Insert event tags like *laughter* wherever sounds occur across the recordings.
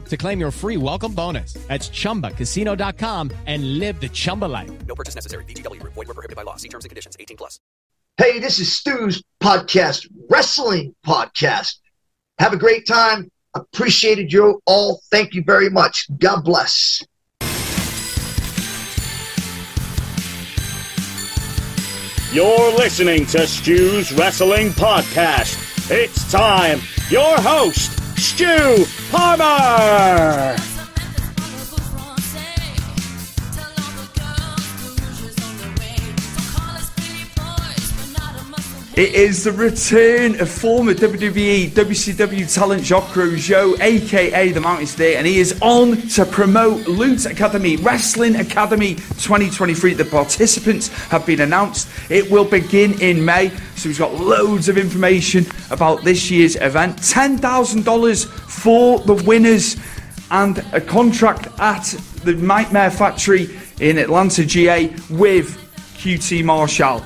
to claim your free welcome bonus. That's ChumbaCasino.com and live the Chumba life. No purchase necessary. VGW. Void were prohibited by law. See terms and conditions. 18 plus. Hey, this is Stu's podcast, wrestling podcast. Have a great time. Appreciated you all. Thank you very much. God bless. You're listening to Stu's Wrestling Podcast. It's time. Your host, Stu Palmer. It is the return of former WWE WCW talent Jacques Rougeau, aka the Mountain State, and he is on to promote Loot Academy Wrestling Academy 2023. The participants have been announced. It will begin in May, so we've got loads of information about this year's event. $10,000 for the winners and a contract at the Nightmare Factory in Atlanta, GA with QT Marshall.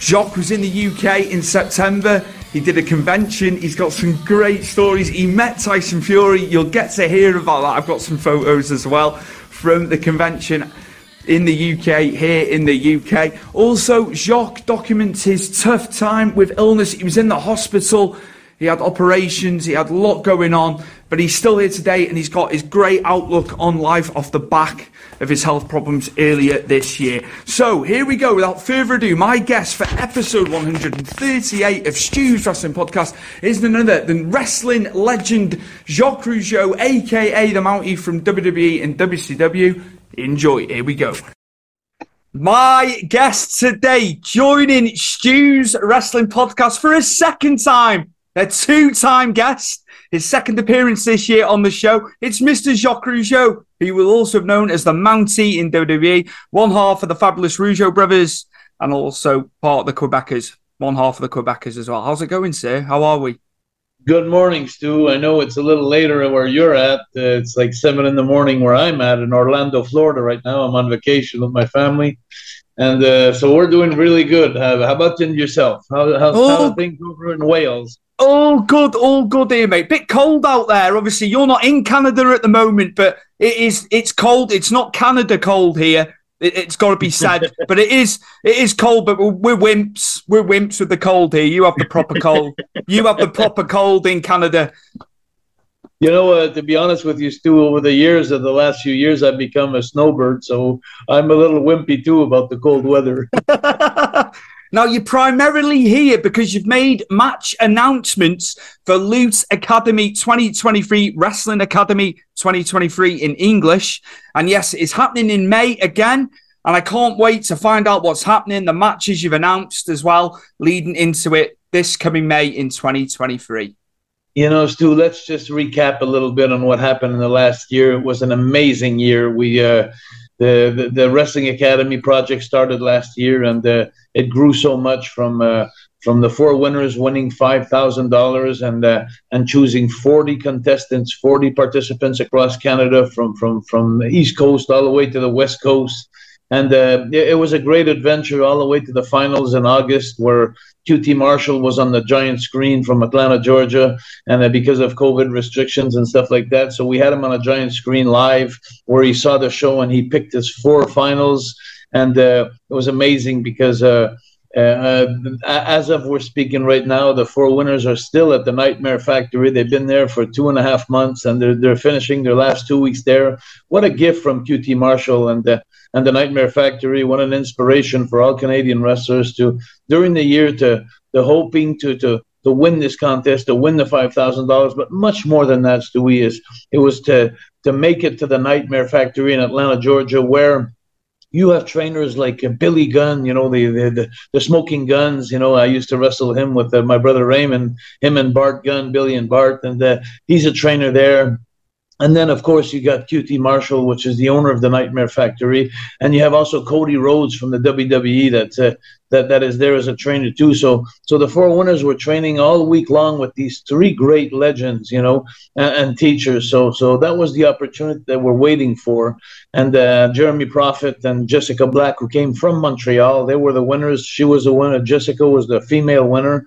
Jacques was in the UK in September. He did a convention. He's got some great stories. He met Tyson Fury. You'll get to hear about that. I've got some photos as well from the convention in the UK, here in the UK. Also, Jacques documents his tough time with illness. He was in the hospital. He had operations, he had a lot going on, but he's still here today and he's got his great outlook on life off the back of his health problems earlier this year. So here we go. Without further ado, my guest for episode 138 of Stu's Wrestling Podcast is none other than wrestling legend Jacques Rougeau, aka the Mountie from WWE and WCW. Enjoy. Here we go. My guest today, joining Stu's Wrestling Podcast for a second time, a two-time guest, his second appearance this year on the show. It's Mr. Jacques Rougeau, who will also have known as the Mountie in WWE, one half of the fabulous Rougeau brothers, and also part of the Quebecers, one half of the Quebecers as well. How's it going, sir? How are we? Good morning, Stu. I know it's a little later where you're at. Uh, it's like seven in the morning where I'm at in Orlando, Florida right now. I'm on vacation with my family. And uh, so we're doing really good. Uh, how about yourself? How, how's, Oh. how are things over in Wales? All good, all good here, mate. Bit cold out there. Obviously, you're not in Canada at the moment, but it is. It's cold. It's not Canada cold here. It, it's got to be said, *laughs* but it is. It is cold. But we're, we're wimps. We're wimps with the cold here. You have the proper cold. you have the proper cold in Canada. You know, uh, to be honest with you, Stu, over the years of the last few years, I've become a snowbird, so I'm a little wimpy too about the cold weather. *laughs* now you're primarily here because you've made match announcements for Loot Academy 2023 Wrestling Academy 2023 in English, and yes, it's happening in May again. And I can't wait to find out what's happening, the matches you've announced as well, leading into it this coming May in 2023. You know, Stu, let's just recap a little bit on what happened in the last year. It was an amazing year. We uh, the, the Wrestling Academy project started last year, and uh, it grew so much from uh, from the four winners winning five thousand dollars and uh, and choosing forty contestants, forty participants across Canada, from from from the East Coast all the way to the West Coast. And uh, it, was a great adventure all the way to the finals in August, where QT Marshall was on the giant screen from Atlanta, Georgia, and uh, because of COVID restrictions and stuff like that, so we had him on a giant screen live where he saw the show and he picked his four finals, and uh, it was amazing because. Uh, uh, as of we're speaking right now, the four winners are still at the Nightmare Factory. They've been there for two and a half months, and they're they're finishing their last two weeks there. What a gift from QT Marshall and the and the Nightmare Factory. What an inspiration for all Canadian wrestlers to during the year to to hoping to to to win this contest, to win the five thousand dollars, but much more than that, Stewie is it was to to make it to the Nightmare Factory in Atlanta, Georgia, where you have trainers like Billy Gunn, you know, the, the, the, the, smoking guns. You know, I used to wrestle him with uh, my brother Raymond, him and Bart Gunn, Billy and Bart, and uh, he's a trainer there. And then, of course, you got QT Marshall, which is the owner of the Nightmare Factory, and you have also Cody Rhodes from the WWE that uh, that that is there as a trainer too. So, so the four winners were training all week long with these three great legends, you know, and, and teachers. So, so that was the opportunity that we're waiting for. And uh, Jeremy Prophet and Jessica Black, who came from Montreal, they were the winners. She was the winner. Jessica was the female winner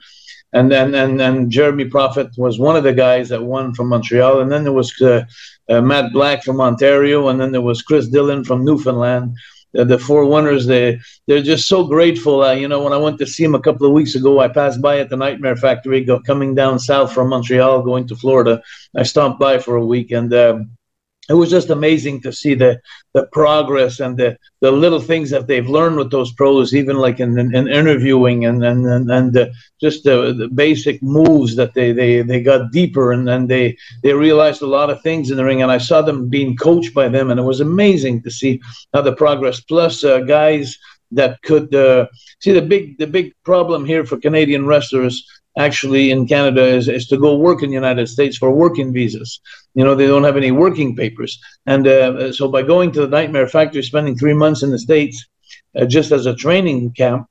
and then and, and Jeremy Prophet was one of the guys that won from Montreal, and then there was uh, uh, Matt Black from Ontario, and then there was Chris Dillon from Newfoundland. Uh, the four winners, they they're just so grateful. Uh, you know, when I went to see them a couple of weeks ago, I passed by at the Nightmare Factory, go, coming down south from Montreal, going to Florida. I stopped by for a week, and um, it was just amazing to see the the progress and the the little things that they've learned with those pros, even like in, in, in interviewing and and and, and the, just the, the basic moves that they they they got deeper and and they they realized a lot of things in the ring. And I saw them being coached by them, and it was amazing to see how the progress. Plus, uh, guys that could uh, see the big the big problem here for Canadian wrestlers actually in Canada is, is to go work in the United States for working visas. You know, they don't have any working papers. And uh, so by going to the Nightmare Factory, spending three months in the States uh, just as a training camp,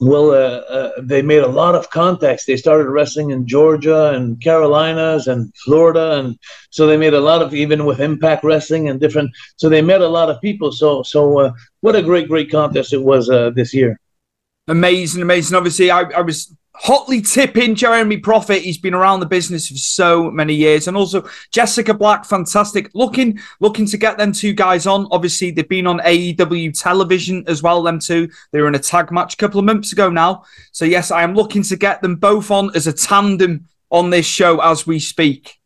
well, uh, uh they made a lot of contacts. They started wrestling in Georgia and Carolinas and Florida, and so they made a lot of even with Impact Wrestling and different. So they met a lot of people. So, so uh, what a great, great contest it was uh, this year. Amazing, amazing. Obviously, I, I was hotly tipping Jeremy Prophet. He's been around the business for so many years, and also Jessica Black, fantastic. Looking, looking to get them two guys on. Obviously, they've been on AEW television as well. Them two, they were in a tag match a couple of months ago now. So yes, I am looking to get them both on as a tandem on this show as we speak.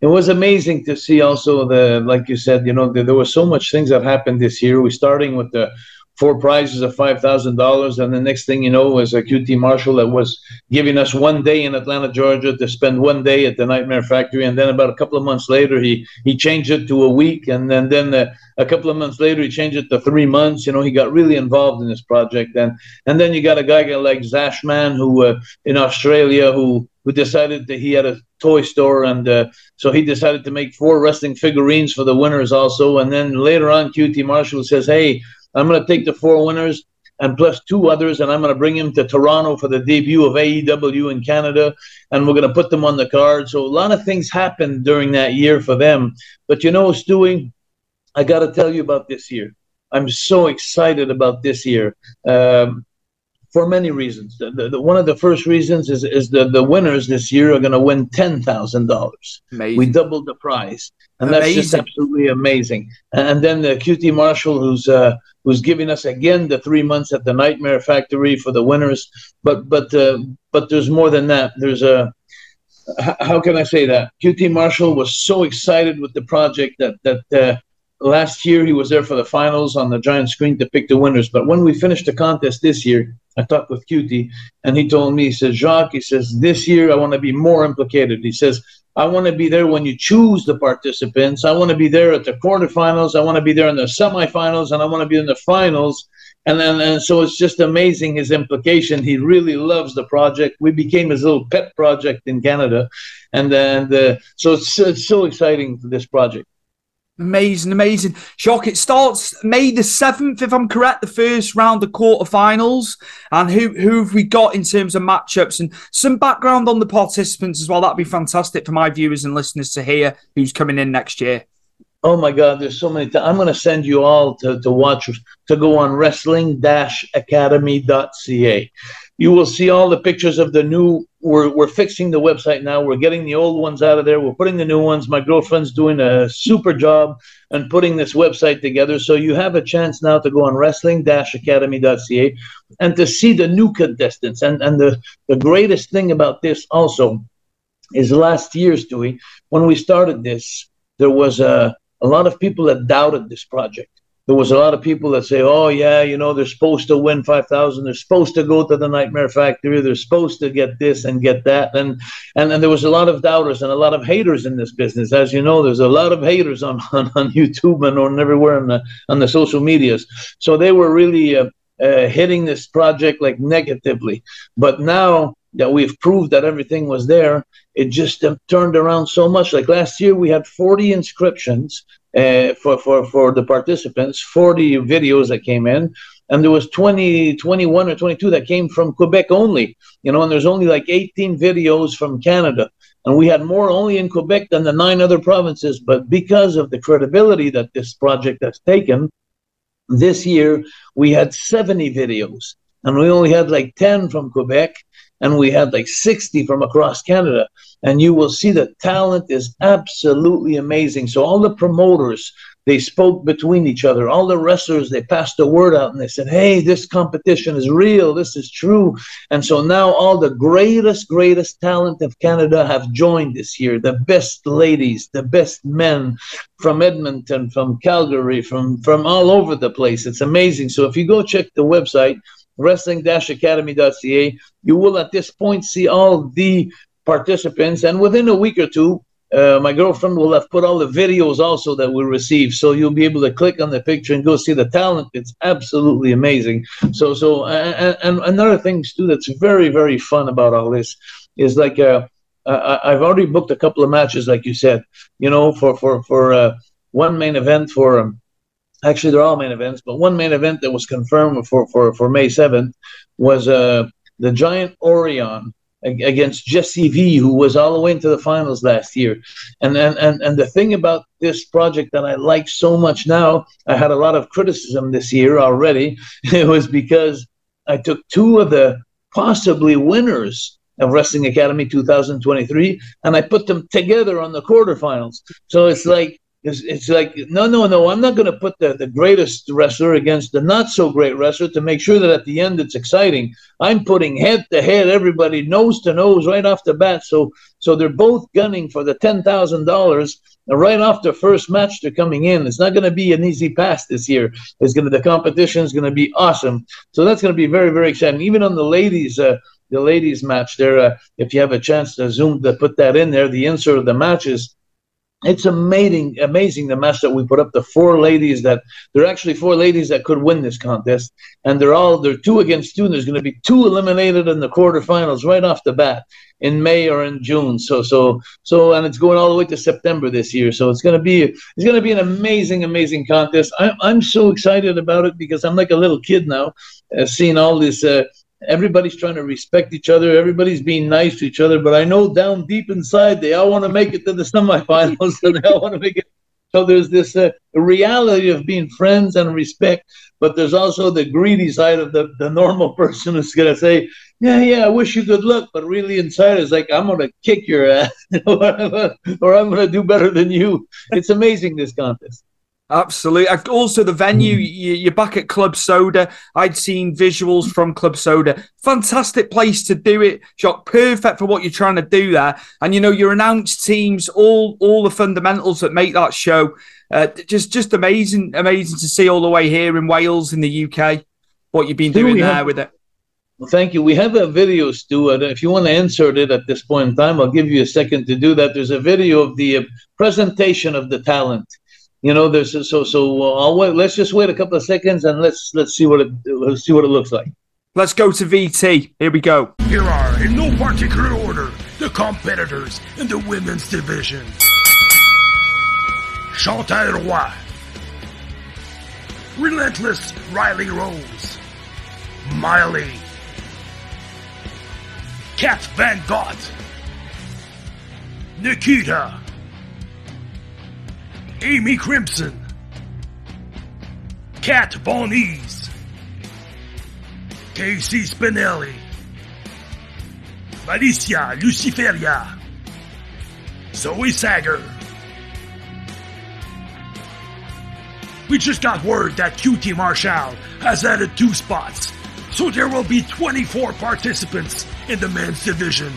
It was amazing to see also the, like you said, you know, there, there were so much things that happened this year. We starting with the four prizes of five thousand dollars, and the next thing you know was a QT Marshall that was giving us one day in Atlanta, Georgia, to spend one day at the Nightmare Factory, and then about a couple of months later, he he changed it to a week, and then then uh, a couple of months later, he changed it to three months. You know, he got really involved in this project, and and then you got a guy like Zashman who uh, in Australia who who decided that he had a toy store and uh, so he decided to make four wrestling figurines for the winners also and then later on qt marshall says hey I'm going to take the four winners and plus two others, and I'm going to bring them to Toronto for the debut of AEW in Canada, and we're going to put them on the card. So a lot of things happened during that year for them. But you know, Stewie, I got to tell you about this year. I'm so excited about this year. Um, for many reasons. The, the, the, one of the first reasons is, is the, the winners this year are going to win $10,000. We doubled the prize. And amazing. that's just absolutely amazing. And then the QT Marshall, who's uh, who's giving us again the three months at the Nightmare Factory for the winners. But but uh, but there's more than that. There's a how can I say that? QT Marshall was so excited with the project that that uh, last year he was there for the finals on the giant screen to pick the winners. But when we finished the contest this year, I talked with QT, and he told me, he says, Jacques, he says, this year I want to be more implicated. He says, I want to be there when you choose the participants. I want to be there at the quarterfinals. I want to be there in the semifinals, and I want to be in the finals. And then, and so it's just amazing his implication. He really loves the project. We became his little pet project in Canada, and then uh, so it's, it's so exciting this project. Amazing, amazing. Jacques. It starts May the 7th, if I'm correct, the first round of quarterfinals. And who, who have we got in terms of matchups and some background on the participants as well? That'd be fantastic for my viewers and listeners to hear who's coming in next year. Oh my God, there's so many. I'm going to send you all to, to watch, to go on wrestling academy.ca. You will see all the pictures of the new. We're, we're fixing the website now. We're getting the old ones out of there. We're putting the new ones. My girlfriend's doing a super job and putting this website together. So you have a chance now to go on wrestling academy.ca and to see the new contestants. And, and the, the greatest thing about this also is last year's, Stewie, when we started this, there was a a lot of people that doubted this project. There was a lot of people that say, "Oh yeah, you know, they're supposed to win five thousand. They're supposed to go to the Nightmare Factory. They're supposed to get this and get that." And and there was a lot of doubters and a lot of haters in this business. As you know, there's a lot of haters on *laughs* on, on YouTube and on everywhere on the on the social medias. So they were really uh, uh, hitting this project like negatively. But now that we've proved that everything was there, it just uh, turned around so much. Like last year, we had 40 inscriptions uh, for, for, for the participants, 40 videos that came in, and there was 20, 21 or 22 that came from Quebec only, you know, and there's only like 18 videos from Canada. And we had more only in Quebec than the nine other provinces. But because of the credibility that this project has taken, this year we had 70 videos and we only had like 10 from Quebec and we had like 60 from across Canada. And you will see the talent is absolutely amazing. So all the promoters, they spoke between each other. All the wrestlers, they passed the word out and they said, hey, this competition is real. This is true. And so now all the greatest, greatest talent of Canada have joined this year. The best ladies, the best men from Edmonton, from Calgary, from, from all over the place. It's amazing. So if you go check the website, wrestling-academy.ca. You will at this point see all the participants, and within a week or two, uh, my girlfriend will have put all the videos also that we receive, so you'll be able to click on the picture and go see the talent. It's absolutely amazing. So, so, and, and another thing too that's very, very fun about all this is like uh, I've already booked a couple of matches, like you said, you know, for for for uh, one main event for um, actually they're all main events, but one main event that was confirmed for for, for May seventh was uh, the Giant Orion against Jesse V, who was all the way into the finals last year. And and and, and the thing about this project that I like so much now, I had a lot of criticism this year already. *laughs* It was because I took two of the possibly winners of Wrestling Academy 2023 and I put them together on the quarterfinals. So it's like it's, it's like, no, no, no, I'm not going to put the, the greatest wrestler against the not so great wrestler to make sure that at the end it's exciting. I'm putting head to head, everybody nose to nose right off the bat. So, so they're both gunning for the $10,000 right off the first match they're coming in. It's not going to be an easy pass this year. It's going to, the competition is going to be awesome. So that's going to be very, very exciting. Even on the ladies, uh, the ladies match there, uh, if you have a chance to zoom to put that in there, the insert of the matches it's amazing, amazing the match that we put up. The four ladies that there are actually four ladies that could win this contest, and they're all they're two against two. And there's going to be two eliminated in the quarterfinals right off the bat in May or in June. So so so, and it's going all the way to September this year. So it's going to be it's going to be an amazing, amazing contest. I'm I'm so excited about it because I'm like a little kid now, uh, seeing all this. Uh, everybody's trying to respect each other. Everybody's being nice to each other. But I know down deep inside, they all want to make it to the *laughs* semifinals. and they all want to make it. So there's this uh, reality of being friends and respect, but there's also the greedy side of the, the normal *laughs* person who's going to say, yeah, yeah, I wish you good luck. But really inside is like, I'm going to kick your ass *laughs* or I'm going to do better than you. It's amazing, this contest. Absolutely. Also, the venue, mm. you're back at Club Soda. I'd seen visuals from Club Soda. Fantastic place to do it. Jacques, perfect for what you're trying to do there. And you know, your announced teams, all all the fundamentals that make that show. Uh, just just amazing, amazing to see all the way here in Wales, in the UK, what you've been doing there have, with it. Well, thank you. We have a video, Stuart. If you want to insert it at this point in time, I'll give you a second to do that. There's a video of the uh, presentation of the talent you know, there's so so. Uh, I'll wait. Let's just wait a couple of seconds and let's let's see what it let's see what it looks like. Let's go to VT. Here we go. Here are, in no particular order, the competitors in the women's division. Chantal Roy, Relentless Riley Rose, Miley, Kat Van Gogh, Nikita, Amy Crimson, Kat Von Ease, Casey Spinelli, Alicia Luciferia, Zoe Sager. We just got word that QT Marshall has added two spots, so there will be 24 participants in the men's division.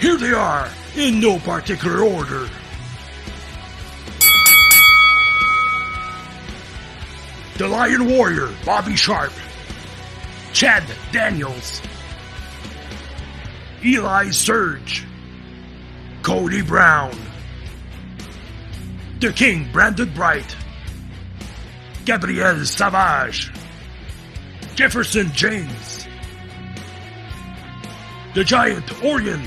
Here they are, in no particular order. The Lion Warrior, Bobby Sharp. Chad Daniels. Eli Surge. Cody Brown. The King, Brandon Bright. Gabriel Savage. Jefferson James. The Giant Orion.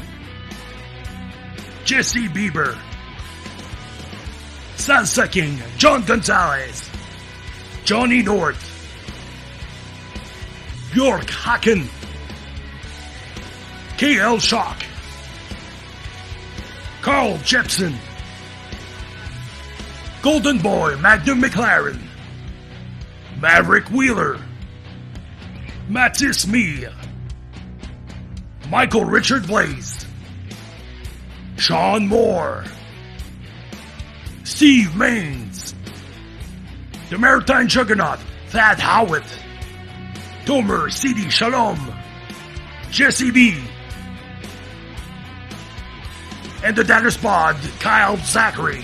Jesse Bieber. Salsa King, John Gonzalez. Johnny North. York Hacken. KL Shock. Carl Jepson. Golden Boy Magnum McLaren. Maverick Wheeler. Mattis Me. Michael Richard Blaze. Sean Moore. Steve Maines. The Maritime Juggernaut, Thad Howitt. Tomer Sidi Shalom. Jesse B. And the Dallas Pod, Kyle Zachary.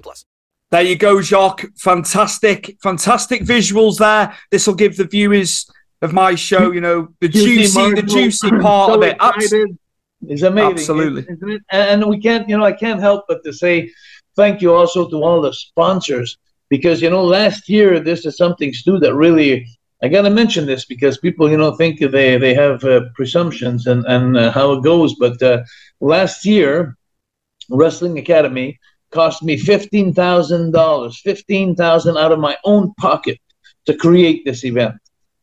plus. There you go, Jacques. Fantastic, fantastic visuals there. This will give the viewers of my show, you know, the juicy, the juicy *laughs* part so of it. Abs- excited. It's amazing. Absolutely. Isn't it? And we can't, you know, I can't help but to say thank you also to all the sponsors because, you know, last year, this is something, Stu, that really, I got to mention this because people, you know, think they, they have uh, presumptions and, and uh, how it goes. But uh, last year, Wrestling Academy cost me $15,000, 15000 out of my own pocket to create this event.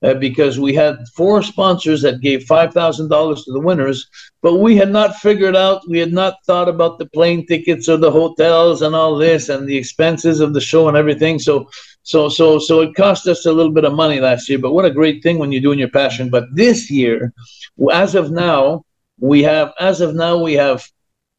Uh, because we had four sponsors that gave $5,000 to the winners, but we had not figured out, we had not thought about the plane tickets or the hotels and all this and the expenses of the show and everything. So, so, so, so it cost us a little bit of money last year, but what a great thing when you're doing your passion. But this year, as of now, we have, as of now, we have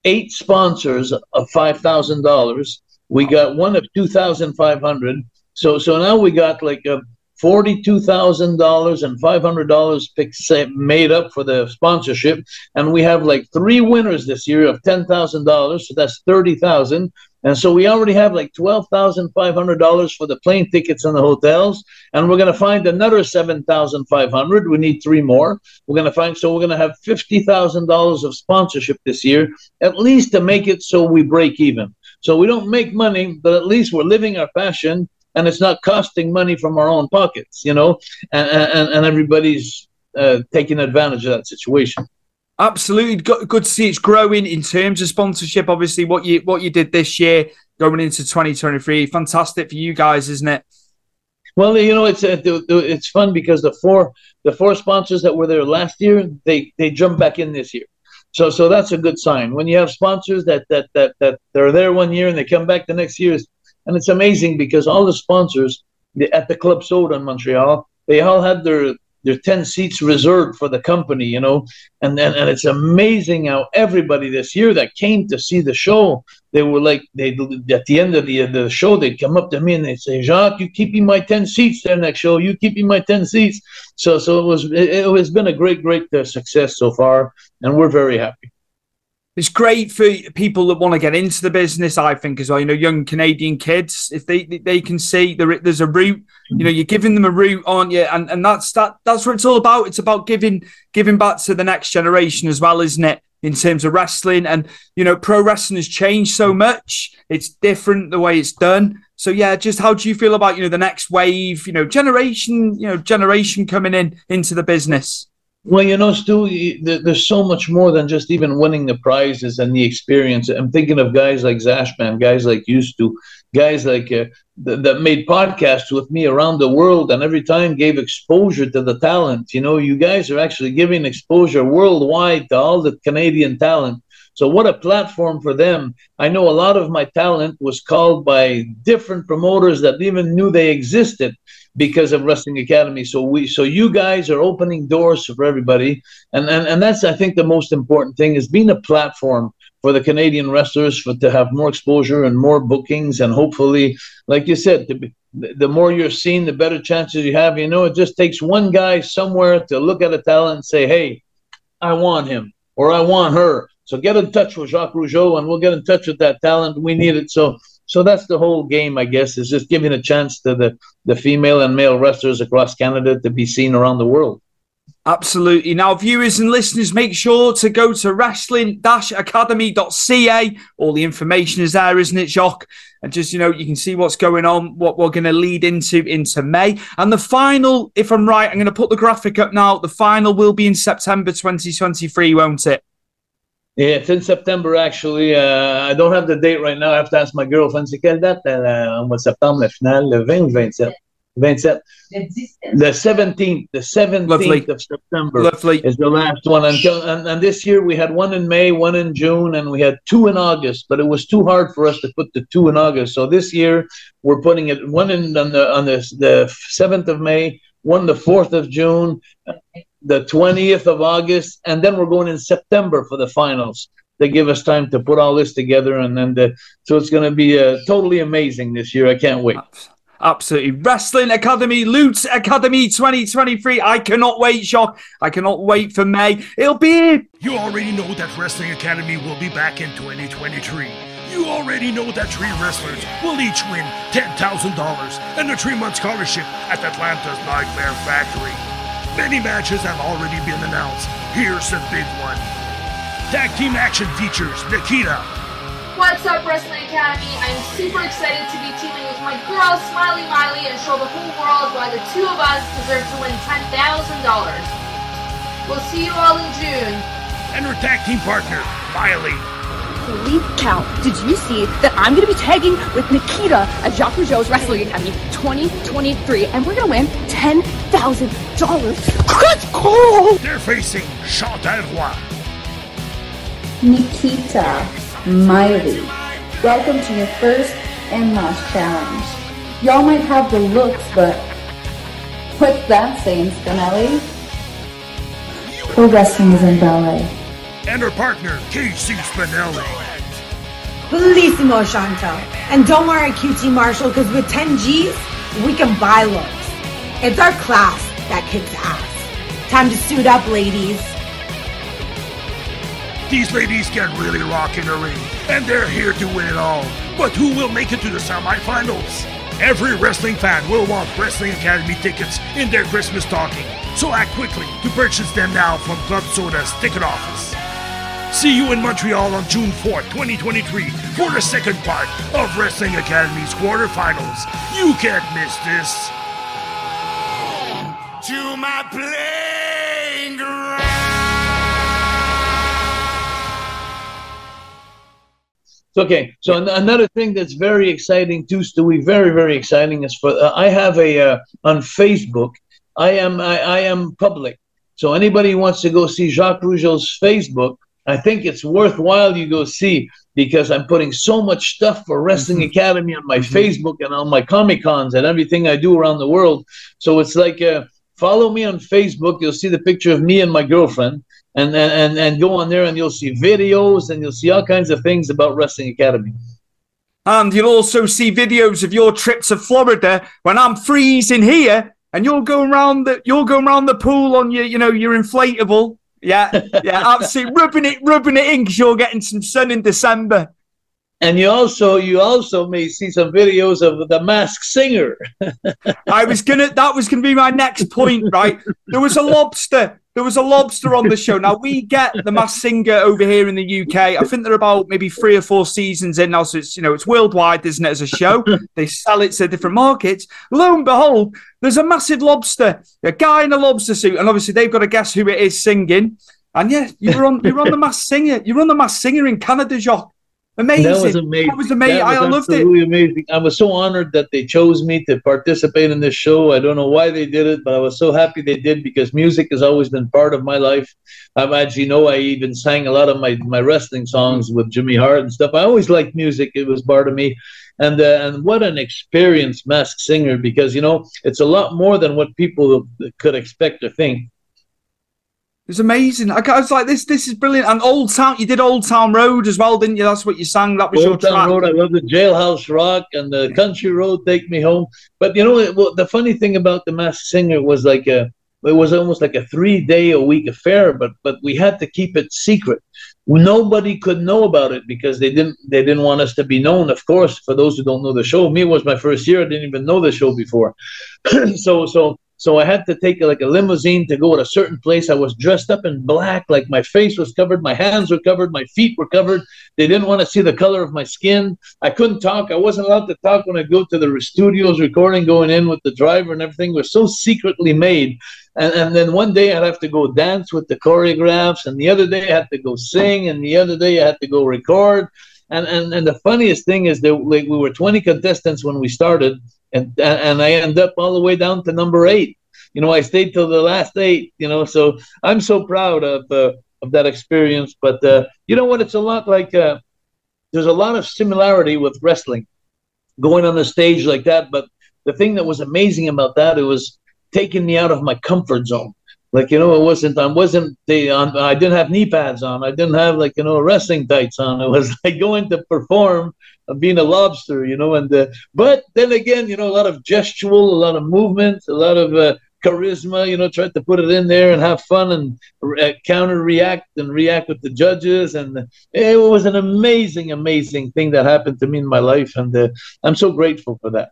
eight sponsors of five thousand dollars. We got one of two thousand five hundred. So so now we got like a forty-two thousand dollars and five hundred dollars made up for the sponsorship, and we have like three winners this year of ten thousand dollars. So that's thirty thousand. And so we already have like twelve thousand five hundred dollars for the plane tickets and the hotels, and we're going to find another seven thousand five hundred. We need three more. We're going to find so we're going to have fifty thousand dollars of sponsorship this year, at least to make it so we break even. So we don't make money, but at least we're living our passion, and it's not costing money from our own pockets, you know, and and, and everybody's uh, taking advantage of that situation. Absolutely, good, to see it's growing in terms of sponsorship. Obviously, what you what you did this year going into 2023, fantastic for you guys, isn't it? Well, you know, it's uh, it's fun because the four the four sponsors that were there last year, they they jump back in this year. So so that's a good sign. When you have sponsors that that that that they're there one year and they come back the next year, and it's amazing because all the sponsors at the Club Soda in Montreal, they all had their their 10 seats reserved for the company, you know, and then and it's amazing how everybody this year that came to see the show, they were like they at the end of the the show they'd come up to me and they'd say, Jacques, you keeping my 10 seats there next show, you keeping my 10 seats. So so it was it, it has been a great great uh, success so far, and we're very happy. It's great for people that want to get into the business. I think as well. You know, young Canadian kids, if they they can see there, there's a route. You know, you're giving them a route, aren't you? And and that's that. That's what it's all about. It's about giving giving back to the next generation as well, isn't it? in terms of wrestling. And, you know, pro wrestling has changed so much. It's different the way it's done. So yeah, just how do you feel about, you know, the next wave, you know, generation, you know, generation coming in into the business? Well, you know, Stu, there's so much more than just even winning the prizes and the experience. I'm thinking of guys like Zashman, guys like used to, guys like uh, th- that made podcasts with me around the world, and every time gave exposure to the talent. You know, you guys are actually giving exposure worldwide to all the Canadian talent. So what a platform for them. I know a lot of my talent was called by different promoters that even knew they existed because of Wrestling Academy. So we so you guys are opening doors for everybody. And and, and that's I think the most important thing is being a platform for the Canadian wrestlers for to have more exposure and more bookings and hopefully like you said be, the more you're seen the better chances you have you know it just takes one guy somewhere to look at a talent and say hey I want him or I want her so get in touch with Jacques Rougeau, and we'll get in touch with that talent. We need it. So so that's the whole game, I guess, is just giving a chance to the, the female and male wrestlers across Canada to be seen around the world. Absolutely. Now, viewers and listeners, make sure to go to wrestling-academy.ca. All the information is there, isn't it, Jacques? And just, you know, you can see what's going on, what we're going to lead into into May. And the final, if I'm right, I'm going to put the graphic up now. The final will be in September 2023, won't it? Yeah, it's in September actually. Uh, I don't have the date right now. I have to ask my girlfriend. C'est quelle date euh, en mois de septembre, la finale? Le 20 ou 27? 27. The 17th, the 17th Lovely. of September Lovely. is the last one. Until, and, and this year we had one in May, one in June, and we had two in August. But it was too hard for us to put the two in August. So this year we're putting it one in on the on the, the 7th of May, one the 4th of June, the 20th of August, and then we're going in September for the finals. They give us time to put all this together, and then the, so it's going to be uh, totally amazing this year. I can't wait. Absolutely. Wrestling Academy, Lutz Academy 2023. I cannot wait, Jacques. I cannot wait for May. It'll be. You already know that Wrestling Academy will be back in 2023. You already know that three wrestlers will each win $10,000 and a three month scholarship at Atlanta's Nightmare Factory. Many matches have already been announced. Here's the big one. Tag team action features Nikita. What's up, Wrestling Academy? I'm super excited to be teaming with my girl, Smiley Miley, and show the whole world why the two of us deserve to win $10,000. We'll see you all in June. And her tag team partner, Miley. Holy cow, did you see that I'm going to be tagging with Nikita at Jacques Rougeau's Wrestling Academy 2023 and we're going to win $10,000. Let's go! They're facing Chantal Roy. Nikita, Miley, welcome to your first and last challenge. Y'all might have the looks, but what's that saying, Spinelli? Pro wrestling is in ballet and her partner, KC Spinelli. Bellissimo, Chantal. And don't worry, QT Marshall, because with 10 G's, we can buy looks. It's our class that kicks ass. Time to suit up, ladies. These ladies can really rock in the ring, and they're here to win it all. But who will make it to the semifinals? Every wrestling fan will want Wrestling Academy tickets in their Christmas stocking, so act quickly to purchase them now from Club Soda's ticket office. See you in Montreal on June 4th, 2023 for the second part of Wrestling Academy's quarterfinals. You can't miss this. To my playing ground. Okay, so another thing that's very exciting too, Stewie, very very exciting is for uh, I have a uh, on Facebook. I am I, I am public, so anybody who wants to go see Jacques Rougeau's Facebook, I think it's worthwhile you go see because I'm putting so much stuff for Wrestling mm-hmm. Academy on my mm-hmm. Facebook and on my Comic Cons and everything I do around the world. So it's like, uh, follow me on Facebook. You'll see the picture of me and my girlfriend, and, and, and go on there and you'll see videos and you'll see all kinds of things about Wrestling Academy. And you'll also see videos of your trip to Florida when I'm freezing here and you're going around the you're going around the pool on your you know your inflatable yeah, yeah, absolutely rubbing it, rubbing it in because you're getting some sun in December. And you also you also may see some videos of the masked singer. *laughs* I was gonna that was gonna be my next point, right? There was a lobster. There was a lobster on the show. Now we get the masked singer over here in the UK. I think they're about maybe three or four seasons in now, so it's you know it's worldwide, isn't it? As a show, *laughs* they sell it to different markets. Lo and behold, there's a massive lobster, a guy in a lobster suit, and obviously they've got to guess who it is singing. And yeah, you were on you were on the masked singer. You were on the masked singer in Canada, Jacques. Amazing. That was amazing. That was amazing. That was I loved it. amazing. I was so honored that they chose me to participate in this show. I don't know why they did it, but I was so happy they did because music has always been part of my life. I've as you know, I even sang a lot of my, my wrestling songs with Jimmy Hart and stuff. I always liked music. It was part of me. And uh, and what an experienced masked singer because you know it's a lot more than what people could expect or think. It was amazing. I was like, this this is brilliant. And Old Town, you did Old Town Road as well, didn't you? That's what you sang. That was your Old Town track. Road. I love the Jailhouse Rock and the Country Road. Take me home. But you know, it, well, the funny thing about the Masked Singer was like a, it was almost like a three day a week affair. But but we had to keep it secret. Nobody could know about it because they didn't they didn't want us to be known. Of course, for those who don't know the show, me it was my first year. I didn't even know the show before. *clears throat* so so so I had to take like a limousine to go to a certain place. I was dressed up in black, like my face was covered, my hands were covered, my feet were covered. They didn't want to see the color of my skin. I couldn't talk. I wasn't allowed to talk when I go to the studios recording, going in with the driver and everything. Was so secretly made. And, and then one day I'd have to go dance with the choreographs, and the other day I had to go sing, and the other day I had to go record. And and, and the funniest thing is that like, we were 20 contestants when we started, and and I end up all the way down to number eight. You know, I stayed till the last eight. You know, so I'm so proud of uh, of that experience. But uh, you know what? It's a lot like uh, there's a lot of similarity with wrestling, going on the stage like that. But the thing that was amazing about that it was taking me out of my comfort zone. Like you know, it wasn't. I wasn't. The, on, I didn't have knee pads on. I didn't have like you know wrestling tights on. It was *laughs* like going to perform, uh, being a lobster. You know, and uh, but then again, you know, a lot of gestural, a lot of movement, a lot of uh, charisma. You know, tried to put it in there and have fun and uh, counter react and react with the judges. And it was an amazing, amazing thing that happened to me in my life, and uh, I'm so grateful for that.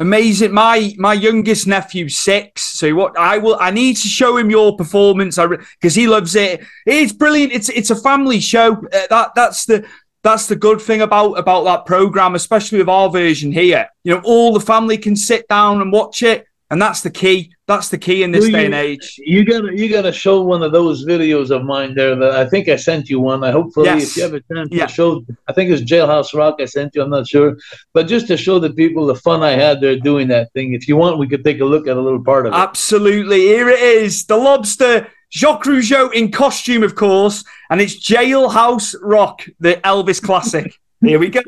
Amazing. My my youngest nephew's six. So what I will I need to show him your performance. I because he loves it. It's brilliant. It's it's a family show. Uh, that that's the that's the good thing about about that program, especially with our version here. You know, all the family can sit down and watch it, and that's the key. That's the key in this Well, day you- and age. You gotta you gotta show one of those videos of mine there. That I think I sent you one. I hopefully Yes. if you have a chance Yeah. to show. I think it's Jailhouse Rock. I sent you. I'm not sure, but just to show the people the fun I had there doing that thing. If you want, we could take a look at a little part of it. Absolutely. Here it is. The lobster. Jacques Rougeau in costume, of course, and it's Jailhouse Rock, the Elvis classic. *laughs* Here we go.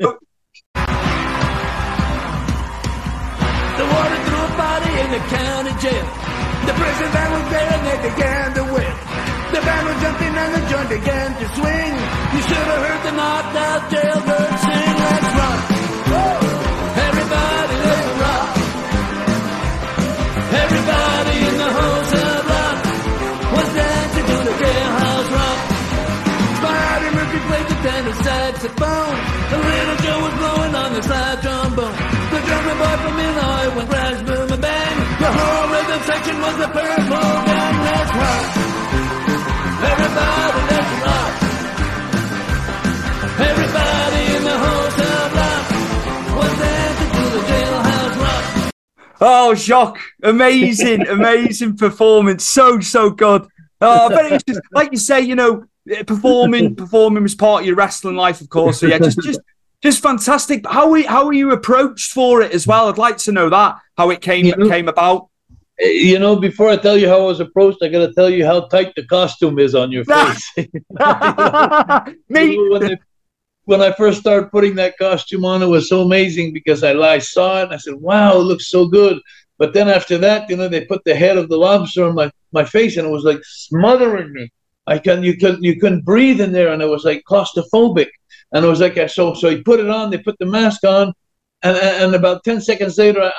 The county jail. The prison van was there and they began to whip. The band was jumping and the joint began to swing. You should have heard the knocked out jailbird was the purple gang. Let's rock. Everybody, let's rock. Everybody in the hotel block was dancing to the jailhouse rock. Oh, Jacques, amazing, *laughs* amazing performance. So, so good. Oh, I bet it just like you say, you know, performing, performing was part of your wrestling life, of course. So yeah, just, just, just fantastic. How were, how were you approached for it as well? I'd like to know that how it came came about. Eh, You know, before I tell you how I was approached, I got to tell you how tight the costume is on your *laughs* face. *laughs* Me, when, they, when I first started putting that costume on, it was so amazing because I, I saw it and I said, "Wow, it looks so good." But then after that, you know, they put the head of the lobster on my, my face, and it was like smothering me. I can you couldn't you couldn't breathe in there, and it was like claustrophobic. And it was like I so so he put it on, they put the mask on, and and, about ten seconds later, I,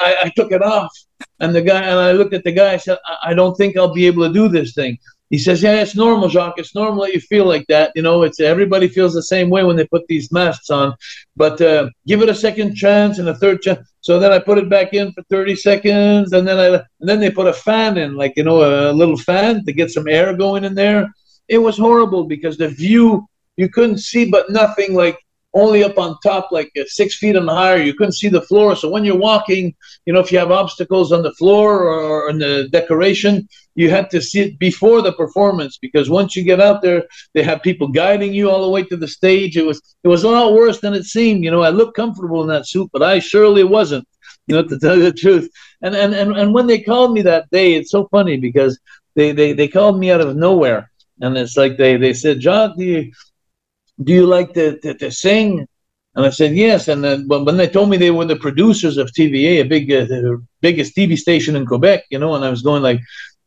I I- took it off, and the guy and I looked at the guy. I said, I, I don't think I'll be able to do this thing. he says, "Yeah, it's normal, Jacques. It's normal that you feel like that. You know, it's everybody feels the same way when they put these masks on. But uh, give it a second chance and a third chance." So then I put it back in for 30 seconds, and then I and then they put a fan in, like you know, a little fan to get some air going in there. It was horrible because the view you couldn't see but nothing like only up on top, like uh, six feet and higher. You couldn't see the floor. So when you're walking, you know, if you have obstacles on the floor or, in the decoration, you had to see it before the performance because once you get out there, they have people guiding you all the way to the stage. It was it was a lot worse than it seemed. You know, I looked comfortable in that suit, but I surely wasn't. You know, to tell you the truth. And and and, and when they called me that day, it's so funny because they they, they called me out of nowhere. And it's like they, they said, John, do you, do you like to, to, to sing? And I said, yes. And then when they told me they were the producers of TVA, a big, uh, the biggest TV station in Quebec, you know, and I was going like,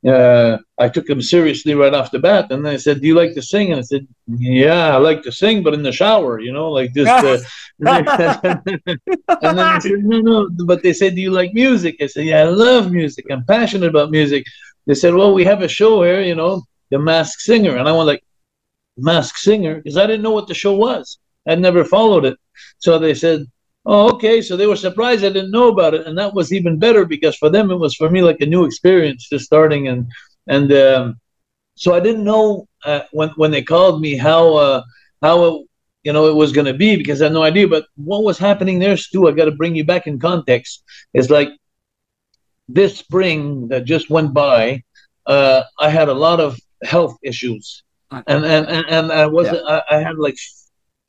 uh, I took them seriously right off the bat. And they said, do you like to sing? And I said, yeah, I like to sing, but in the shower, you know, like this. Uh, *laughs* and then said, no, no. But they said, do you like music? I said, yeah, I love music. I'm passionate about music. They said, well, we have a show here, you know, The Masked Singer. And I went like, Masked Singer? Because I didn't know what the show was. I'd never followed it. So they said, oh, okay. So they were surprised I didn't know about it. And that was even better because for them, it was for me like a new experience just starting. And, and, um, so I didn't know uh, when, when they called me how, uh, how, it, you know, it was going to be because I had no idea. But what was happening there, Stu, I got to bring you back in context. It's like this spring that just went by, uh, I had a lot of health issues, and and and, and I was yeah. I, I, had like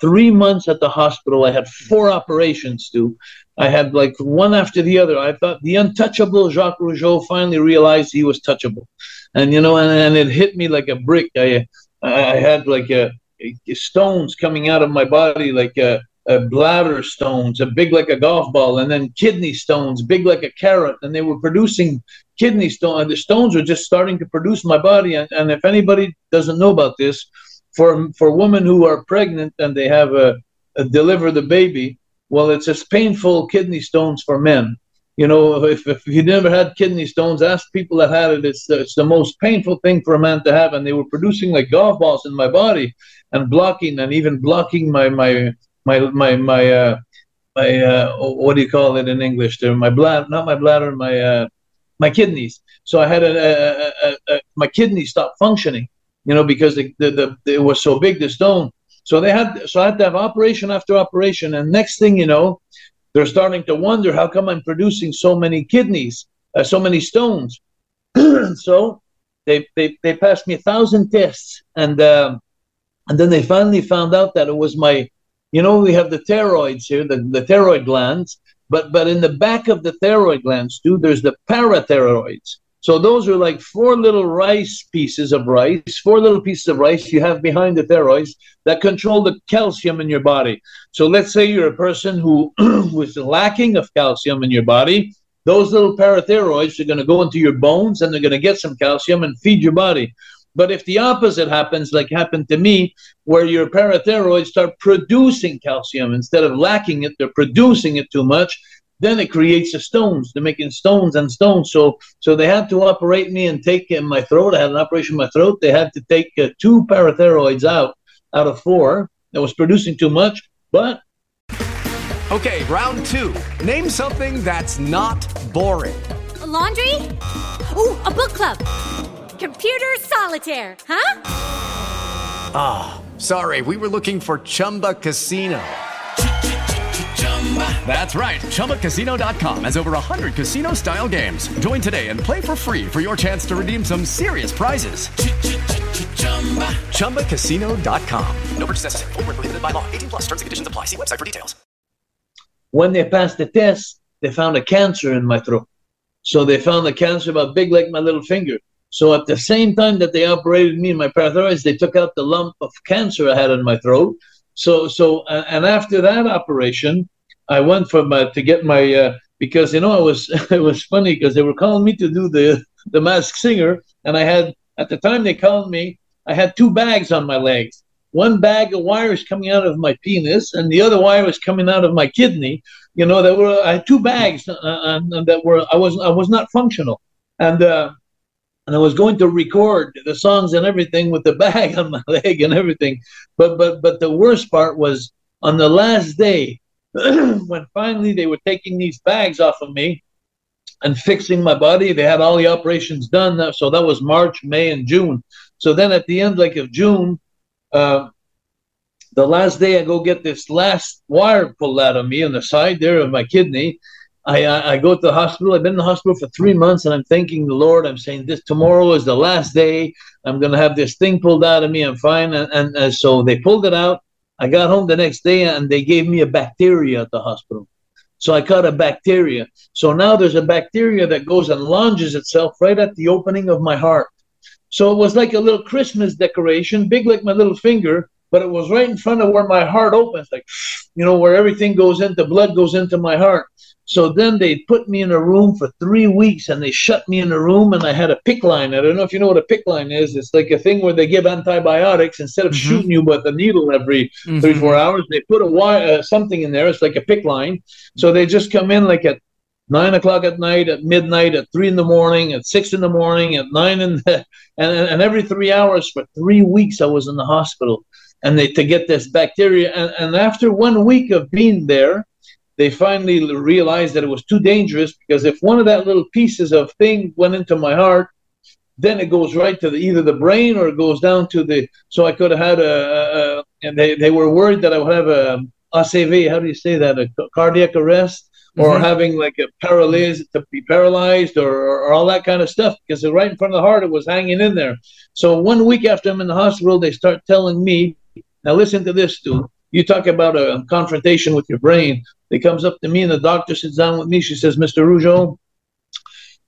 three months at the hospital. I had four operations too. I had like one after the other. I thought the untouchable Jacques Rougeau finally realized he was touchable, and you know, and, and it hit me like a brick. I I had like a, a stones coming out of my body, like a uh, bladder stones, a big like a golf ball, and then kidney stones, big like a carrot, and they were producing kidney stone. And the stones were just starting to produce my body. And, and if anybody doesn't know about this, for for women who are pregnant and they have a, a deliver the baby, well, it's as painful kidney stones for men. You know, if, if you never had kidney stones, ask people that had it. It's it's the most painful thing for a man to have, and they were producing like golf balls in my body and blocking and even blocking my my my my my uh, my uh, what do you call it in English? There, my blood, not my bladder, my uh, my kidneys. So I had a, a, a, my kidneys stopped functioning, you know, because the, the, the, it was so big the stone. So they had so I had to have operation after operation, and next thing you know, they're starting to wonder how come I'm producing so many kidneys, uh, so many stones. *clears throat* so they, they they passed me a thousand tests, and um, and then they finally found out that it was my you know, we have the thyroids here, the, the thyroid glands, but but in the back of the thyroid glands too, there's the parathyroids. So those are like four little rice pieces of rice, four little pieces of rice you have behind the thyroids that control the calcium in your body. So let's say you're a person who *clears throat* was lacking of calcium in your body. Those little parathyroids are going to go into your bones and they're going to get some calcium and feed your body. But if the opposite happens, like happened to me, where your parathyroids start producing calcium instead of lacking it, they're producing it too much, then it creates the stones. They're making stones and stones. So, so they had to operate me and take in my throat. I had an operation in my throat. They had to take uh, two parathyroids out out of four that was producing too much. But okay, round two. Name something that's not boring. A laundry. Ooh, a book club Computer solitaire, huh? Ah, oh, sorry, we were looking for Chumba Casino. That's right. ChumbaCasino.com has over 100 casino style games. Join today and play for free for your chance to redeem some serious prizes. ChumbaCasino.com. No purchase necessary. Full prohibited by law. 18 plus terms and conditions apply. See website for details. When they passed the test, they found a cancer in my throat. So they found the cancer about big like my little finger. So at the same time that they operated me in my parathyroids, they took out the lump of cancer I had in my throat. So so and after that operation, I went for my to get my uh, because you know it was *laughs* it was funny because they were calling me to do the the mask singer, and I had at the time they called me, I had two bags on my legs. One bag of wires coming out of my penis, and the other wire was coming out of my kidney. You know, there were I had two bags uh, uh, that were I was I was not functional, and uh, and I was going to record the songs and everything with the bag on my *laughs* leg and everything. But but but the worst part was on the last day *clears throat* when finally they were taking these bags off of me and fixing my body. They had all the operations done. So that was March, May, and June. So then at the end, like of June, uh, the last day I go get this last wire pulled out of me on the side there of my kidney. I, I, go to the hospital. I've been in the hospital for three months, and I'm thanking the Lord. I'm saying this tomorrow is the last day. I'm going to have this thing pulled out of me. I'm fine. And, and, and so they pulled it out. I got home the next day, and they gave me a bacteria at the hospital. So I caught a bacteria. So now there's a bacteria that goes and launches itself right at the opening of my heart. So it was like a little Christmas decoration, big like my little finger, but it was right in front of where my heart opens, like, you know, where everything goes into blood goes into my heart. So then they put me in a room for three weeks and they shut me in a room and I had a PICC line. I don't know if you know what a PICC line is. It's like a thing where they give antibiotics instead of mm-hmm. shooting you with a needle every mm-hmm. three, four hours. They put a wire, uh, something in there. It's like a PICC line. So they just come in like at nine o'clock at night, at midnight, at three in the morning, at six in the morning, at nine, in the, *laughs* and, and every three hours for three weeks I was in the hospital and they to get this bacteria. And, and after one week of being there, they finally realized that it was too dangerous because if one of that little pieces of thing went into my heart, then it goes right to the, either the brain or it goes down to the. So I could have had a, a, and they, they were worried that I would have a ACV. How do you say that? A cardiac arrest or mm-hmm. having like a paralysis to be paralyzed or, or, or, all that kind of stuff because right in front of the heart it was hanging in there. So one week after I'm in the hospital, they start telling me, now listen to this, dude. You talk about a confrontation with your brain. It comes up to me, and the doctor sits down with me. She says, "Mr. Rougeau,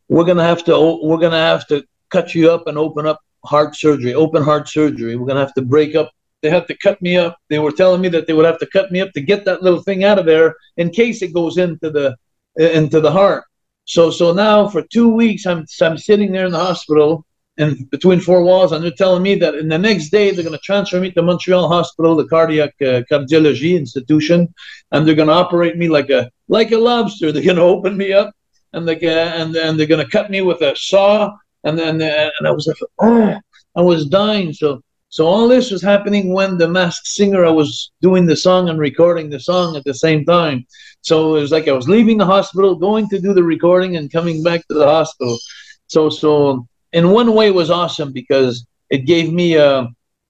we're gonna have to we're gonna have to cut you up and open up heart surgery, open heart surgery. We're gonna have to break up. They have to cut me up. They were telling me that they would have to cut me up to get that little thing out of there in case it goes into the into the heart. So so now for two weeks I'm I'm sitting there in the hospital and between four walls, and they're telling me that in the next day they're going to transfer me to Montreal Hospital, the cardiac uh, cardiology institution, and they're going to operate me like a like a lobster. *laughs* They're going to open me up, and they and and they're going to cut me with a saw, and then and I was like, oh, I was dying. So so all this was happening when the masked singer I was doing the song and recording the song at the same time. So it was like I was leaving the hospital, going to do the recording, and coming back to the hospital. So so in one way it was awesome because it gave me a,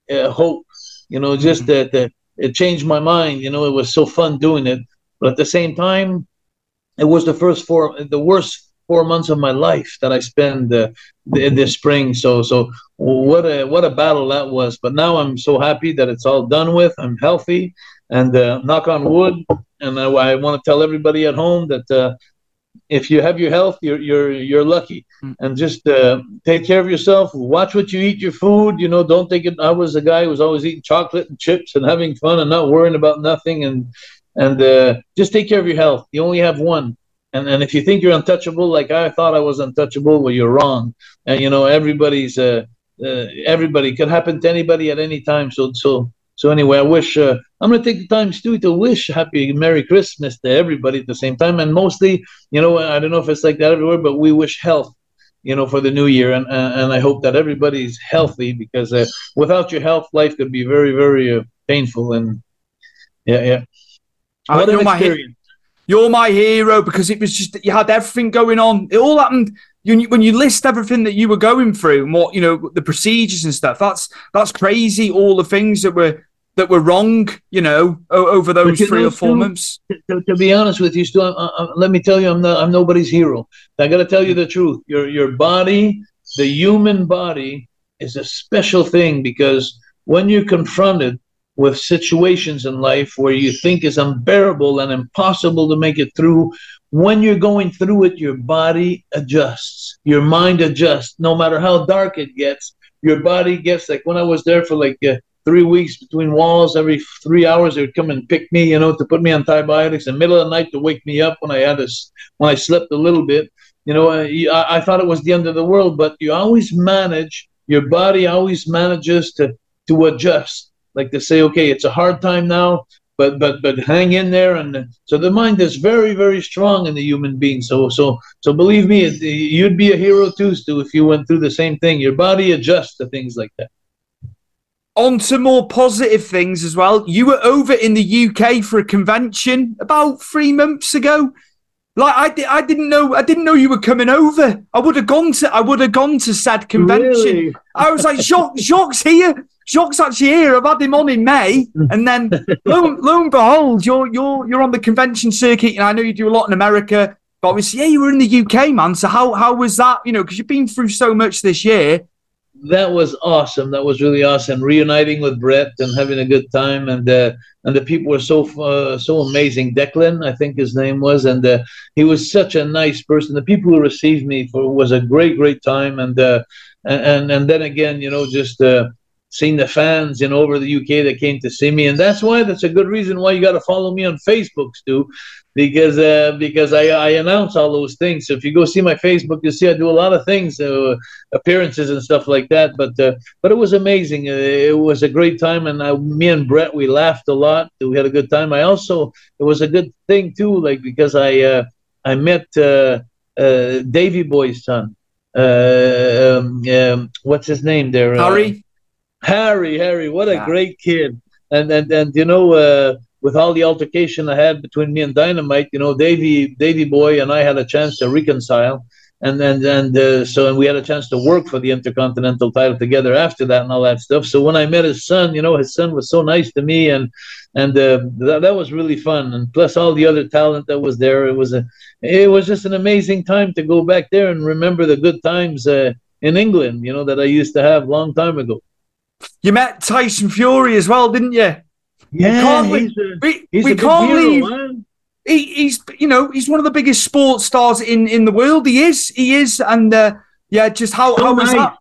a hope, you know, just mm-hmm. that, that it changed my mind. You know, it was so fun doing it, but at the same time, it was the first four, the worst four months of my life that I spent uh, this spring. So, so what a what a battle that was. But now I'm so happy that it's all done with. I'm healthy, and uh, knock on wood. And I, I want to tell everybody at home that uh, if you have your health, you're you're you're lucky. Mm. And just uh, take care of yourself. Watch what you eat. Your food. You know, don't take it. I was a guy who was always eating chocolate and chips and having fun and not worrying about nothing. And and uh, just take care of your health. You only have one. And and if you think you're untouchable, like I thought I was untouchable, well, you're wrong. And you know, everybody's uh, uh everybody could happen to anybody at any time. So so so anyway, I wish uh, I'm going to take the time, Stu, to wish happy Merry Christmas to everybody at the same time, and mostly, you know, I don't know if it's like that everywhere, but we wish health, you know, for the new year, and uh, and I hope that everybody's healthy because uh, without your health, life could be very very uh, painful, and yeah, yeah. What an experience. You're my hero because it was just you had everything going on. It all happened you, when you list everything that you were going through and what you know the procedures and stuff. That's that's crazy. All the things that were that were wrong, you know, over those three know, or four months? To, to, be honest with you, Stu, uh, uh, let me tell you, I'm not, I'm nobody's hero. I got to tell you the truth. Your your body, the human body, is a special thing because when you're confronted with situations in life where you think is unbearable and impossible to make it through, when you're going through it, your body adjusts, your mind adjusts. No matter how dark it gets, your body gets like when I was there for like. Uh, three weeks between walls. Every three hours, they would come and pick me, you know, to put me on antibiotics in the middle of the night to wake me up when I had a, when I slept a little bit. You know, I, I thought it was the end of the world, but you always manage. Your body always manages to to adjust, like to say, okay, it's a hard time now. but but but hang in there. And so the mind is very very strong in the human being. So so so believe me, you'd be a hero too, Stu, if you went through the same thing. Your body adjusts to things like that. On to more positive things as well. You were over in the UK for a convention about three months ago. Like I, di- I didn't know, I didn't know you were coming over. I would have gone to, I would have gone to said convention. Really? I was like, Jacques, Jacques here. Jacques actually here. I've had him on in May, and then lo, lo and behold, you're you're you're on the convention circuit. And I know you do a lot in America, but obviously, yeah, you were in the UK, man. So how how was that? You know, because you've been through so much this year. That was awesome. That was really awesome. Reuniting with Bret and having a good time, and uh, and the people were so uh, so amazing. Declan, I think his name was, and uh, he was such a nice person. The people who received me for was a great great time, and uh, and and then again, you know, just. Uh, Seeing the fans, in over the UK that came to see me, and that's why that's a good reason why you got to follow me on Facebook, Stu, because uh, because I, I announce all those things. So if you go see my Facebook, you'll see I do a lot of things, uh, appearances and stuff like that. But uh, but it was amazing. Uh, it was a great time, and I, me and Bret we laughed a lot. We had a good time. I also it was a good thing too, like because I uh, I met uh, uh, Davy Boy's son. Uh, um, um, what's his name there? Uh, Harry? Harry, Harry, what a Yeah. great kid. And and and you know, uh, with all the altercation I had between me and Dynamite, you know, Davy Davy Boy and I had a chance to reconcile. And and and uh, so and we had a chance to work for the Intercontinental title together after that and all that stuff. So when I met his son, you know, his son was so nice to me and and uh, that, that was really fun. And plus all the other talent that was there, it was a it was just an amazing time to go back there and remember the good times uh, in England, you know, that I used to have long time ago. You met Tyson Fury as well, didn't you? Yeah, we can't, we, a- we, he's we a can't hero, leave. man. He, he's, you know, he's one of the biggest sports stars in in the world. He is, he is, and uh, yeah, just how So how was that?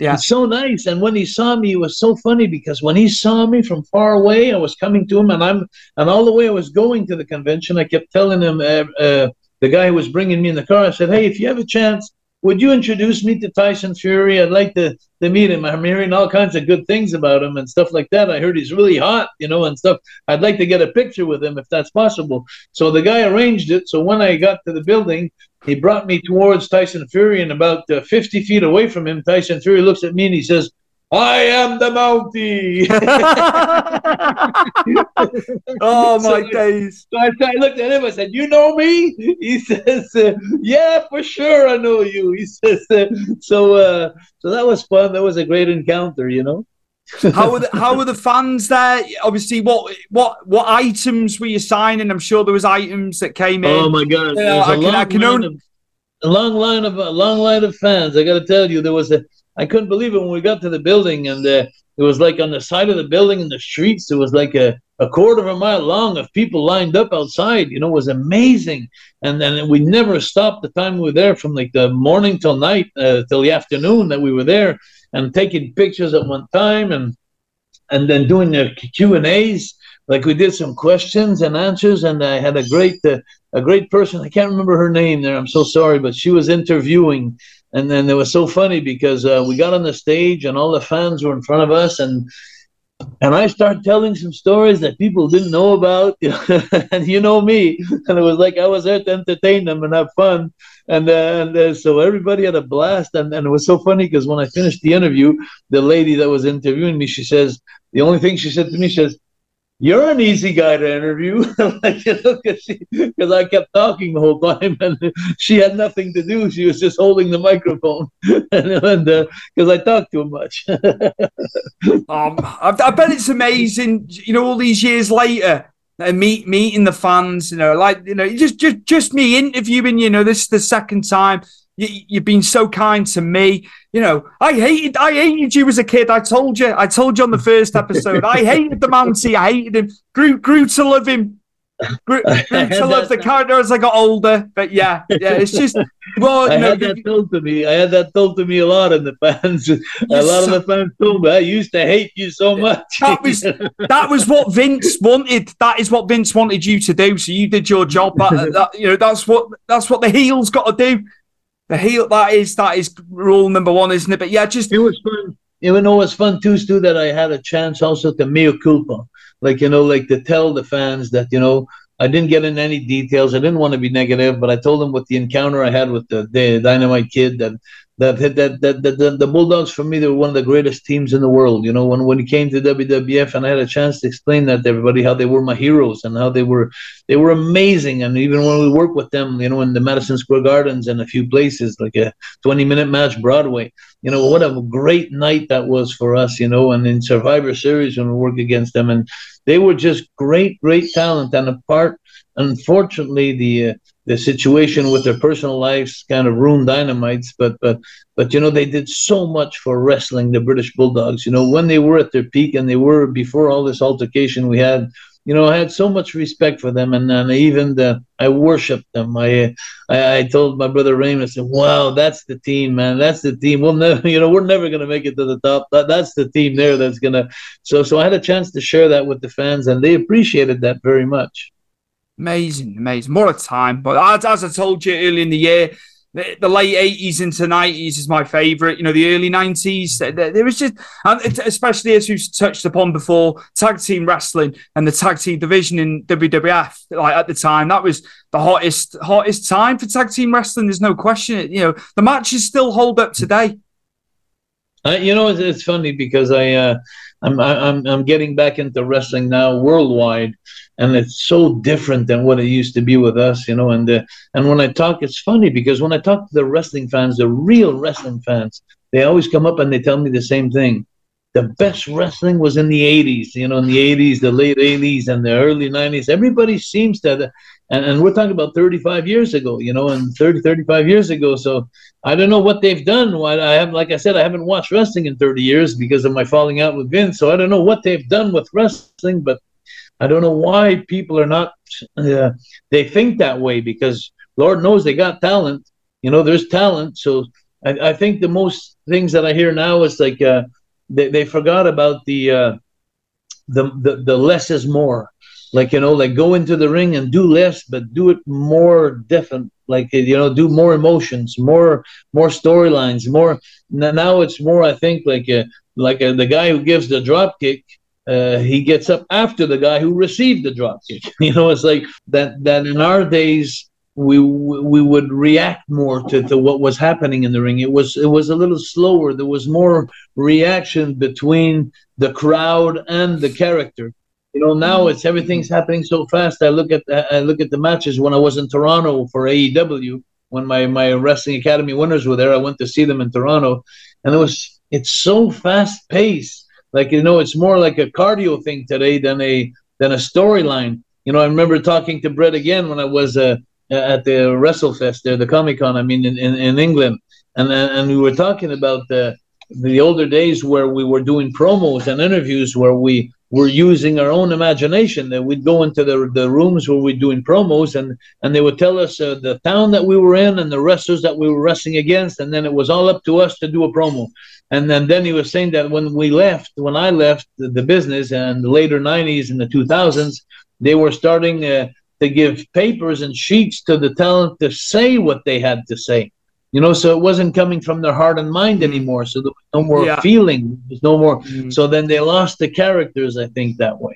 Yeah. It's so nice. And when he saw me, it was so funny because when he saw me from far away, I was coming to him, and I'm and all the way I was going to the convention, I kept telling him, uh, uh, the guy who was bringing me in the car, I said, "Hey, if you have a chance, would you introduce me to Tyson Fury? I'd like to to meet him. I'm hearing all kinds of good things about him and stuff like that. I heard he's really hot, you know, and stuff. I'd like to get a picture with him if that's possible." So the guy arranged it. So when I got to the building, he brought me towards Tyson Fury, and about uh, 50 feet away from him, Tyson Fury looks at me and he says, I am the Mountie. *laughs* Oh my So- days! So I, I looked at him. I said, "You know me?" *laughs* He says, uh, "Yeah, for sure, I know you." He says, uh, "So, uh, so that was fun. That was a great encounter, you know." how were the, how were the fans there? Obviously, what what what items were you signing? I'm sure there was items that came in. Oh my God! A I can, long I can line only, of- a long line of a long line of fans. I got to tell you, there was a. I couldn't believe it when we got to the building, and uh, it was like on the side of the building in the streets. It was like a, a quarter of a mile long of people lined up outside. You know, it was amazing. And then we never stopped the time we were there from like the morning till night uh, till the afternoon that we were there, and taking pictures at one time, and and then doing the Q and A's. Like we did some questions and answers, and I had a great uh, a great person. I can't remember her name there. I'm so sorry, but she was interviewing, and then it was so funny because uh, we got on the stage and all the fans were in front of us, and and I started telling some stories that people didn't know about, *laughs* and you know me, and it was like I was there to entertain them and have fun, and uh, and uh, so everybody had a blast, and, and it was so funny because when I finished the interview, the lady that was interviewing me, she says the only thing she said to me, she says. You're an easy guy to interview, *laughs* like you know, because I kept talking the whole time, *laughs* and she had nothing to do. She was just holding the microphone, *laughs* and because I talked too much. um, I, I bet it's amazing. You know, all these years later, uh, meet meeting the fans. You know, like you know, just just just me interviewing. You know, this is the second time. You, you've been so kind to me. You know, I hated I hated you as a kid. I told you. I told you on the *laughs* first episode. I hated the Mountie. I hated him. Grew grew to love him. Grew, *laughs* grew to love the character as I got older. But yeah, yeah, it's just *laughs* well, I you know, had that told to me. I had that told to me a lot, in the fans, a lot of the fans told me I used to hate you so much. That was that was what Vince wanted. That is what Vince wanted you to do. So you did your job. But that, you know that's what that's what the heel's got to do. The heel that is that is rule number one, isn't it? But yeah, just it was fun. You know, it was fun too, Stu, that I had a chance also to mea culpa. like you know, like to tell the fans that you know I didn't get in any details. I didn't want to be negative, but I told them with the encounter I had with the, the Dynamite Kid that that that, that, that the, the Bulldogs for me they were one of the greatest teams in the world. You know, when when he came to WWF and I had a chance to explain that to everybody how they were my heroes and how they were they were amazing. And even when we worked with them, you know, in the Madison Square Gardens and a few places like a 20 minute match Broadway, you know, what a great night that was for us. You know, and in Survivor Series when we worked against them and they were just great, great talent. And apart, unfortunately, the uh, the situation with their personal lives kind of ruined Dynamites. But but but you know they did so much for wrestling the British Bulldogs. You know when they were at their peak and they were before all this altercation we had. You know, I had so much respect for them, and, and even the, I worshipped them. I, I, I told my brother Raymond, I said, "Wow, that's the team, man. That's the team. We'll never, *laughs* you know, we're never gonna make it to the top. That, that's the team there. That's gonna." So, so I had a chance to share that with the fans, and they appreciated that very much. Amazing, amazing. What a time. But as, as I told you early in the year, the, late 80s into 90s is my favorite. You know, the early 90s, there, there was just, especially as we've touched upon before, tag team wrestling and the tag team division in WWF, like at the time, that was the hottest, hottest time for tag team wrestling. There's no question. You know, the matches still hold up today. Uh, you know, it's, it's, funny because I, uh, I'm, I'm, I'm getting back into wrestling now worldwide, and it's so different than what it used to be with us, you know. And uh, and when I talk, it's funny because when I talk to the wrestling fans, the real wrestling fans, they always come up and they tell me the same thing. The best wrestling was in the 80s, you know, in the 80s, the late 80s, and the early 90s. Everybody seems to, and, and we're talking about 35 years ago, you know, and 30, 35 years ago. So I don't know what they've done. I have, like I said, I haven't watched wrestling in 30 years because of my falling out with Vince. So I don't know what they've done with wrestling, but I don't know why people are not. Uh, they think that way because Lord knows they got talent. You know, there's talent. So I, I think the most things that I hear now is like uh, they they forgot about the, uh, the the the less is more. Like you know, like go into the ring and do less, but do it more different. Like you know, do more emotions, more more storylines, more. Now it's more. I think like uh, like uh, the guy who gives the drop kick uh, he gets up after the guy who received the drop kick. *laughs* You know, it's like that. That in our days we we would react more to, to what was happening in the ring. It was it was a little slower. There was more reaction between the crowd and the character. You know, now it's everything's happening so fast. I look at I look at the matches when I was in Toronto for AEW when my my wrestling academy winners were there. I went to see them in Toronto, and it was it's so fast paced like you know, it's more like a cardio thing today than a than a storyline. You know, I remember talking to Bret again when I was uh, at the WrestleFest there, the Comic Con. I mean, in, in, in England, and and we were talking about the the older days where we were doing promos and interviews where we were using our own imagination. That we'd go into the the rooms where we're doing promos, and and they would tell us uh, the town that we were in and the wrestlers that we were wrestling against, and then it was all up to us to do a promo. And then, then he was saying that when we left, when I left the, the business and the later 90s and the 2000s, they were starting uh, to give papers and sheets to the talent to say what they had to say. You know, so it wasn't coming from their heart and mind anymore. So there was no more yeah. feeling. There's no more. Mm. So then they lost the characters, I think, that way.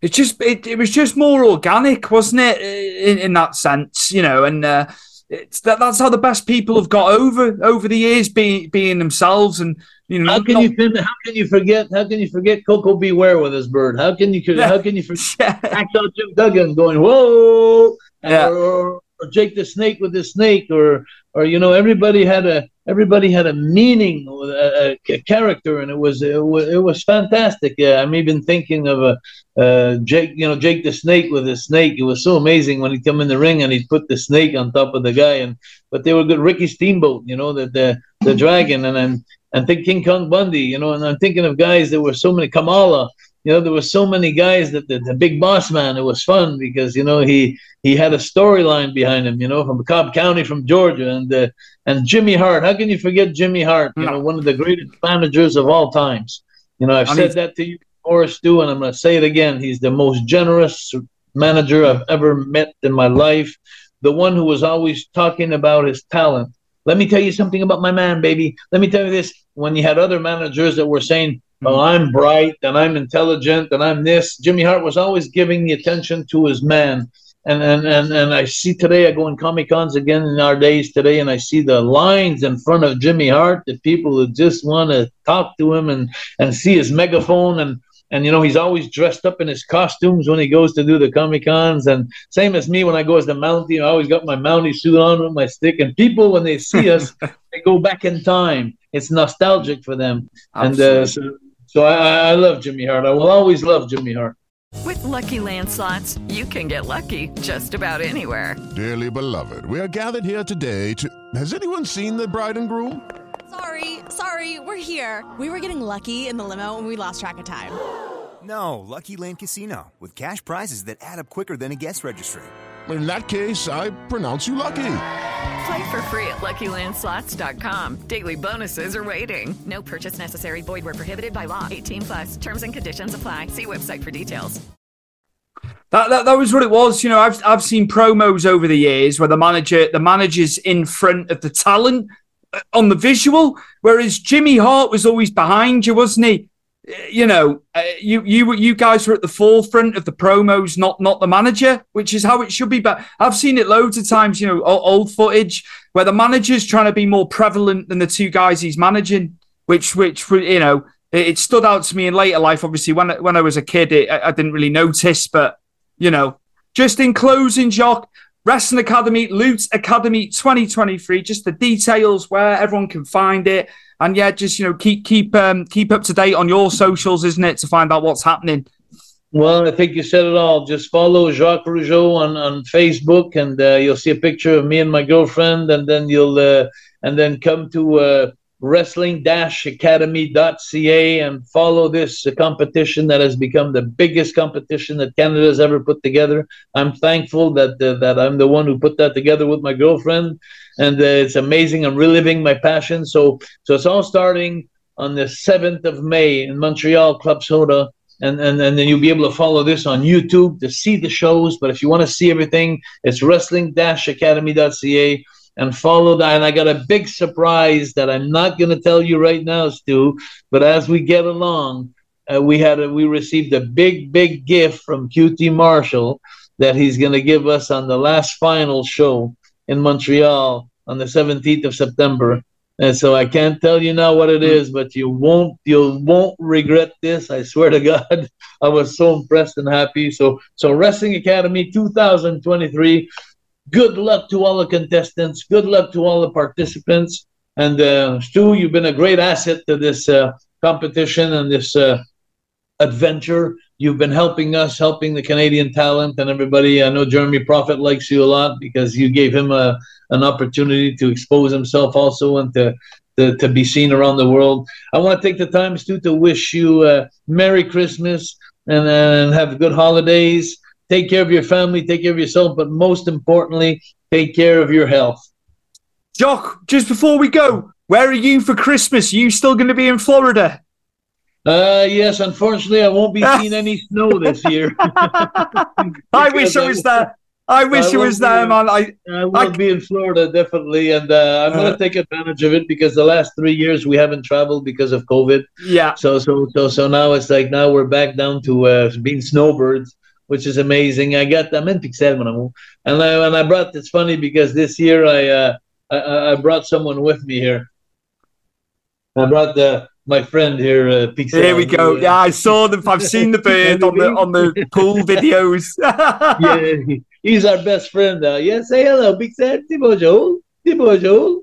It's just, it, it was just more organic, wasn't it? In, in that sense, you know, and, uh, it's that that's how the best people have got over over the years, being being themselves and you know. How can not, you how can you forget how can you forget Koko B. Ware with his bird? How can you *laughs* how can you forget Hacksaw Jim Duggan going whoa? Yeah. Or, or Jake the Snake with the snake, or or you know everybody had a everybody had a meaning, a, a character, and it was it was, it was fantastic. Yeah, I'm even thinking of a uh, Jake, you know Jake the Snake with the snake. It was so amazing when he'd come in the ring and he'd put the snake on top of the guy, and but they were good. Ricky Steamboat, you know the the, the dragon, and then and think King Kong Bundy, you know, and I'm thinking of guys. There were so many Kamala you know, there were so many guys that the, the big boss man. It was fun because you know he he had a storyline behind him. You know, from Cobb County, from Georgia, and uh, and Jimmy Hart. How can you forget Jimmy Hart? You know, one of the greatest managers of all times. You know, I've I said mean, that to you before, Stu, and I'm going to say it again. He's the most generous manager I've ever met in my life. The one who was always talking about his talent. Let me tell you something about my man, baby. Let me tell you this. When you had other managers that were saying, well, I'm bright and I'm intelligent and I'm this. Jimmy Hart was always giving the attention to his man. And, and, and, and I see today, I go in Comic Cons again in our days today, and I see the lines in front of Jimmy Hart, the people who just want to talk to him and, and see his megaphone. And, and, you know, he's always dressed up in his costumes when he goes to do the Comic Cons. And same as me when I go as the Mountie, I always got my Mountie suit on with my stick. And people, when they see us, *laughs* they go back in time. It's nostalgic for them. And uh, so, so I, I love Jimmy Hart. I will always love Jimmy Hart. With Lucky Land slots, you can get lucky just about anywhere. Dearly beloved, we are gathered here today to. Has anyone seen the bride and groom? Sorry, sorry, we're here. We were getting lucky in the limo and we lost track of time. No, Lucky Land Casino, with cash prizes that add up quicker than a guest registry. In that case, I pronounce you lucky. Play for free at LuckyLandSlots.com. Daily bonuses are waiting. No purchase necessary. Void where prohibited by law. 18 plus. Terms and conditions apply. See website for details. That, that that was what it was. You know, I've I've seen promos over the years where the manager the manager's in front of the talent uh, on the visual, whereas Jimmy Hart was always behind you, wasn't he? You know, uh, you you you guys were at the forefront of the promos, not not the manager, which is how it should be. But I've seen it loads of times. You know, old footage where the manager's trying to be more prevalent than the two guys he's managing, which which you know it, it stood out to me in later life. Obviously, when when I was a kid, it, I I didn't really notice, but you know, just in closing, Jacques, Wrestling Academy, Lutte Academy 2023, just the details where everyone can find it. And yeah, just you know, keep keep um keep up to date on your socials, isn't it, to find out what's happening. Well, I think you said it all. Just follow Jacques Rougeau on, on Facebook, and uh, you'll see a picture of me and my girlfriend, and then you'll uh, and then come to uh, wrestling-academy.ca and follow this competition that has become the biggest competition that Canada has ever put together. I'm thankful that uh, that I'm the one who put that together with my girlfriend, and uh, it's amazing. I'm reliving my passion. So so it's all starting on the 7th of May in Montreal, Club Soda and, and and then you'll be able to follow this on YouTube to see the shows. But if you want to see everything, it's wrestling-academy.ca and follow that. And I got a big surprise that I'm not going to tell you right now, Stu. But as we get along, uh, we had a, we received a big big gift from QT Marshall that he's going to give us on the last final show in Montreal on the 17th of September. And so I can't tell you now what it is, but you won't you won't regret this. I swear to *laughs* God, I was so impressed and happy. So so Wrestling Academy 2023. Good luck to all the contestants. Good luck to all the participants. And uh, Stu, you've been a great asset to this uh, competition and this uh, adventure. You've been helping us, helping the Canadian talent and everybody. I know Jeremy Prophet likes you a lot because you gave him a, an opportunity to expose himself also and to, to, to be seen around the world. I want to take the time, Stu, to wish you uh, Merry Christmas and, and have good holidays. Take care of your family, take care of yourself, but most importantly, take care of your health. Jacques, just before we go, where are you for Christmas? Are you still going to be in Florida? Uh, yes, unfortunately, I won't be *laughs* seeing any snow this year. *laughs* I wish I was there. I wish I will was there, in- man. I, I will be in Florida definitely, and uh, I'm going Uh. to take advantage of it because the last three years we haven't traveled because of COVID. Yeah. So so so so now it's like now we're back down to uh, being snowbirds, which is amazing. I got I'm in Pixel, mon amour. and I and I brought. It's funny because this year I uh, I- I, brought someone with me here. I brought the my friend here, uh, Pixel. Here we go. Yeah, I saw them. I've seen the bird on the on the *laughs* pool videos. yeah, he's our best friend now. Yes, say hello, Sam. Thibaut Joel. Thibaut Joel.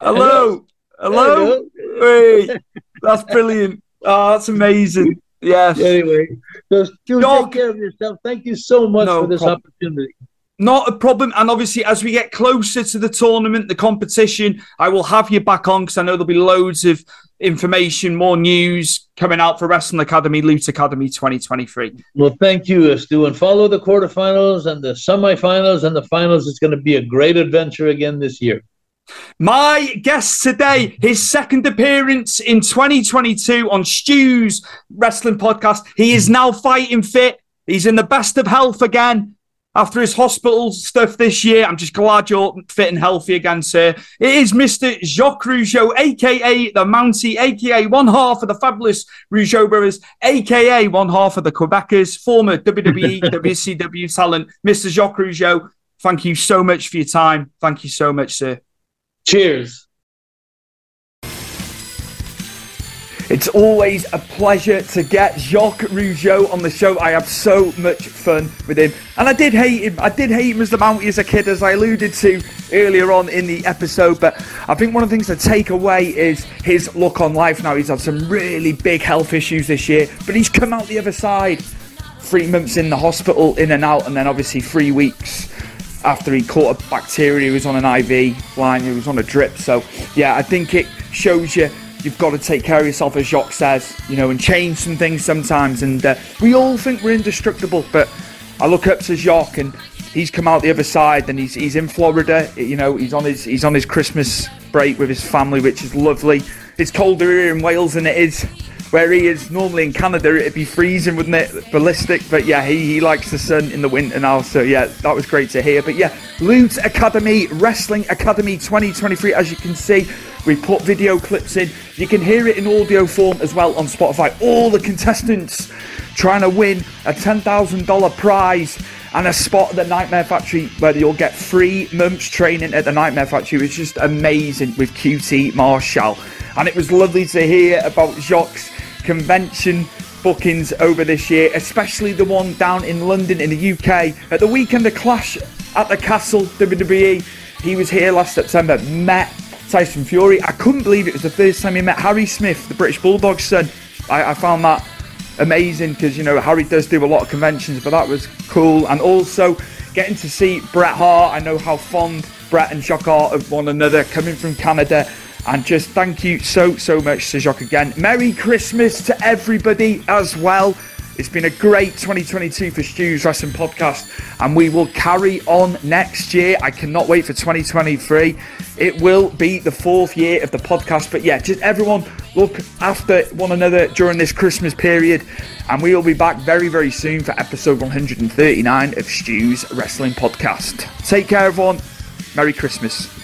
Hello. Hello. Hey, that's brilliant. Oh, that's amazing. Yes. Anyway, so Stu, take care of yourself. Thank you so much No for this problem. opportunity. Not a problem. And obviously, as we get closer to the tournament, the competition, I will have you back on because I know there'll be loads of information, more news coming out for Wrestling Academy, Lutte Academy 2023. Well, thank you, uh, Stu, and follow the quarterfinals and the semifinals and the finals. It's going to be a great adventure again this year. My guest today, his second appearance in 2022 on Stu's Wrestling Podcast. He is now fighting fit. He's in the best of health again. after his hospital stuff this year. I'm just glad you're fit and healthy again, sir. It is Mr. Jacques Rougeau, aka the Mountie, aka one half of the fabulous Rougeau brothers, aka one half of the Quebecers, former WWE, WCW *laughs* talent, Mr. Jacques Rougeau. Thank you so much for your time. Thank you so much, sir. Cheers. It's always a pleasure to get Jacques Rougeau on the show. I have so much fun with him. And I did hate him. I did hate him as the Mountie as a kid, as I alluded to earlier on in the episode. But I think one of the things to take away is his look on life now. He's had some really big health issues this year, but he's come out the other side. Three months in the hospital, in and out, and then obviously three weeks after he caught a bacteria. He was on an IV line, he was on a drip. So, yeah, I think it shows you you've got to take care of yourself, as Jacques says, you know, and change some things sometimes. And uh, we all think we're indestructible, but I look up to Jacques and he's come out the other side and he's, he's in Florida. You know, he's on his he's on his Christmas break with his family, which is lovely. It's colder here in Wales than it is where he is normally in Canada, it'd be freezing, wouldn't it? Ballistic, but yeah, he, he likes the sun in the winter now. So yeah, that was great to hear. But yeah, Lutte Academy Wrestling Academy 2023. As you can see, we put video clips in. You can hear it in audio form as well on Spotify. All the contestants trying to win a $10,000 prize and a spot at the Nightmare Factory where you'll get three months training at the Nightmare Factory. It was just amazing with QT Marshall. And it was lovely to hear about Jacques' convention bookings over this year, especially the one down in London in the UK. At the weekend of Clash at the Castle WWE, he was here last September, met Tyson Fury. I couldn't believe it was the first time he met Harry Smith, the British Bulldog's son. I, I found that amazing because, you know, Harry does do a lot of conventions, but that was cool. And also getting to see Bret Hart. I know how fond Bret and Jacques are of one another coming from Canada. And just thank you so, so much to Jacques again. Merry Christmas to everybody as well. It's been a great 2022 for Stu's Wrestling Podcast, and we will carry on next year. I cannot wait for 2023. It will be the fourth year of the podcast, but yeah, just everyone look after one another during this Christmas period, and we will be back very, very soon for episode 139 of Stu's Wrestling Podcast. Take care, everyone. Merry Christmas.